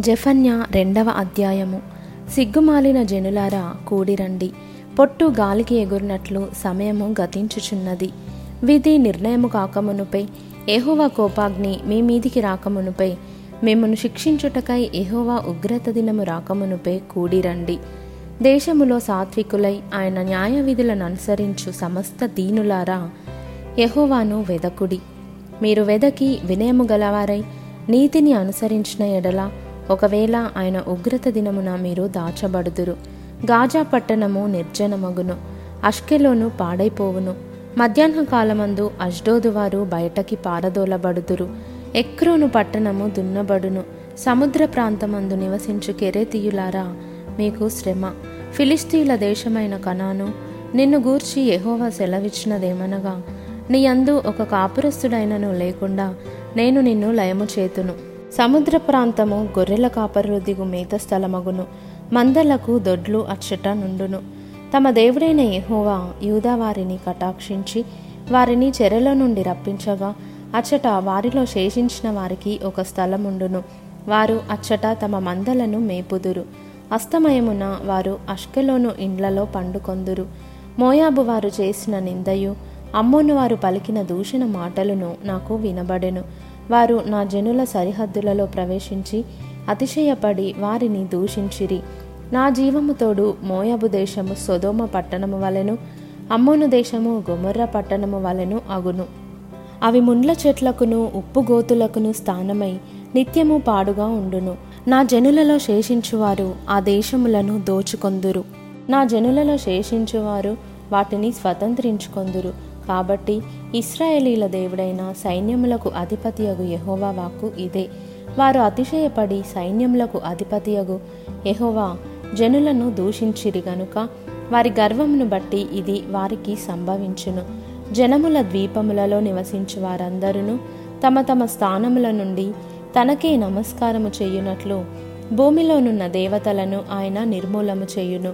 జఫన్య రెండవ అధ్యాయము. సిగ్గుమాలిన జనులారా కూడిరండి. పొట్టు గాలికి ఎగురినట్లు సమయము గతించుచున్నది. విధి నిర్ణయము కాకమునుపై ఎహోవా కోపాగ్ని మీ మీదికి రాకమునుపై మిమ్మను శిక్షించుటకై ఎహోవా ఉగ్రత దినము రాకమునుపై కూడిరండి. దేశములో సాత్వికులై ఆయన న్యాయ విధులను అనుసరించు సమస్త దీనులారా ఎహోవాను వెదకుడి. మీరు వెదకి వినయము గలవారై నీతిని అనుసరించిన ఎడల ఒకవేళ ఆయన ఉగ్రత దినమున మీరు దాచబడుదురు. గాజా పట్టణము నిర్జనమగును. అష్కెలోను పాడైపోవును. మధ్యాహ్న కాలమందు అష్డోదు వారు బయటకి పారదోలబడుదురు. ఎక్రోను పట్టణము దున్నబడును. సముద్ర ప్రాంతమందు నివసించు కెరేతీయులారా మీకు శ్రమ. ఫిలిస్తీన్ల దేశమైన కణాను నిన్ను గూర్చి ఎహోవా సెలవిచ్చినదేమనగా నీ యందు ఒక కాపురస్తుడైనను లేకుండా నేను నిన్ను లయము చేతును. సముద్ర ప్రాంతము గొర్రెల కాపరులు దిగు మేత స్థలమగును. మందలకు దొడ్లు అచ్చట నుండును. తమ దేవుడైన యహోవా యూదా వారిని కటాక్షించి వారిని చెరలో నుండి రప్పించగా అచ్చట వారిలో శేషించిన వారికి ఒక స్థలముండును. వారు అచ్చట తమ మందలను మేపుదురు. అస్తమయమున వారు అష్కెలోను ఇండ్లలో పండుకొందురు. మోయాబు వారు చేసిన నిందయు అమ్మోను వారు పలికిన దూషణ మాటలను నాకు వినబడెను. వారు నా జనుల సరిహద్దులలో ప్రవేశించి అతిశయపడి వారిని దూషించిరి. నా జీవము తోడు దేశము సొదోమ పట్టణము వలెను అమ్మోను దేశము గుమర్ర పట్టణము వలెను అగును. అవి ముండ్ల చెట్లకును ఉప్పు గోతులకును స్థానమై నిత్యము పాడుగా ఉండును. నా జనులలో శేషించువారు ఆ దేశములను దోచుకొందురు. నా జనులలో శేషించువారు వాటిని స్వతంత్రించుకొందురు. కాబట్టి ఇస్రాయేలీల దేవుడైన సైన్యములకు అధిపతియగు యహోవా వాక్కు ఇదే. వారు అతిశయపడి సైన్యములకు అధిపతియగు యహోవా జనులను దూషించిరి గనుక వారి గర్వమును బట్టి ఇది వారికి సంభవించును. జనముల ద్వీపములలో నివసించు వారందరూ తమ తమ స్థానముల నుండి తనకే నమస్కారము చేయునట్లు భూమిలోనున్న దేవతలను ఆయన నిర్మూలము చేయును.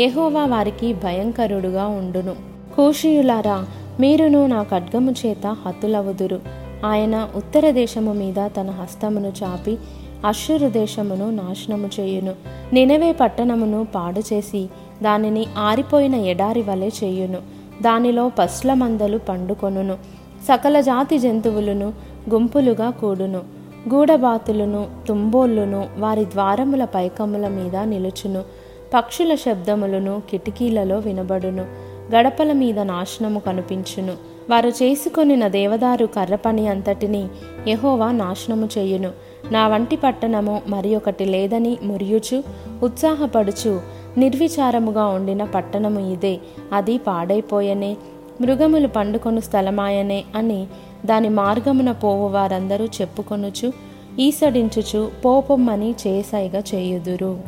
ఎహోవా వారికి భయంకరుడుగా ఉండును. కూషియులారా మీరును నా ఖడ్గము చేత హతులవుదురు. ఆయన ఉత్తర దేశము మీద తన హస్తమును చాపి అశ్వరు దేశమును నాశనము చేయును. నినవే పట్టణమును పాడు చేసి దానిని ఆరిపోయిన ఎడారి వలె చేయును. దానిలో పశుల మందలు పండుకొనును. సకల జాతి జంతువులను గుంపులుగా కూడును. గూడబాతులను తుంబోళ్ళును వారి ద్వారముల పైకముల మీద నిలుచును. పక్షుల శబ్దములను కిటికీలలో వినబడును. గడపల మీద నాశనము కనిపించును. వారు చేసుకొనిన దేవదారు కర్రపని అంతటిని యహోవా నాశనము చేయును. నా వంటి పట్టణము మరి ఒకటి లేదని మురియుచు ఉత్సాహపడుచు నిర్విచారముగా ఉండిన పట్టణము ఇదే. అది పాడైపోయనే మృగములు పండుకొను స్థలమాయనే అని దాని మార్గమున పోవు వారందరూ చెప్పుకొనుచు ఈసడించుచు పోపొమ్మని చేసైగా చేయుదురు.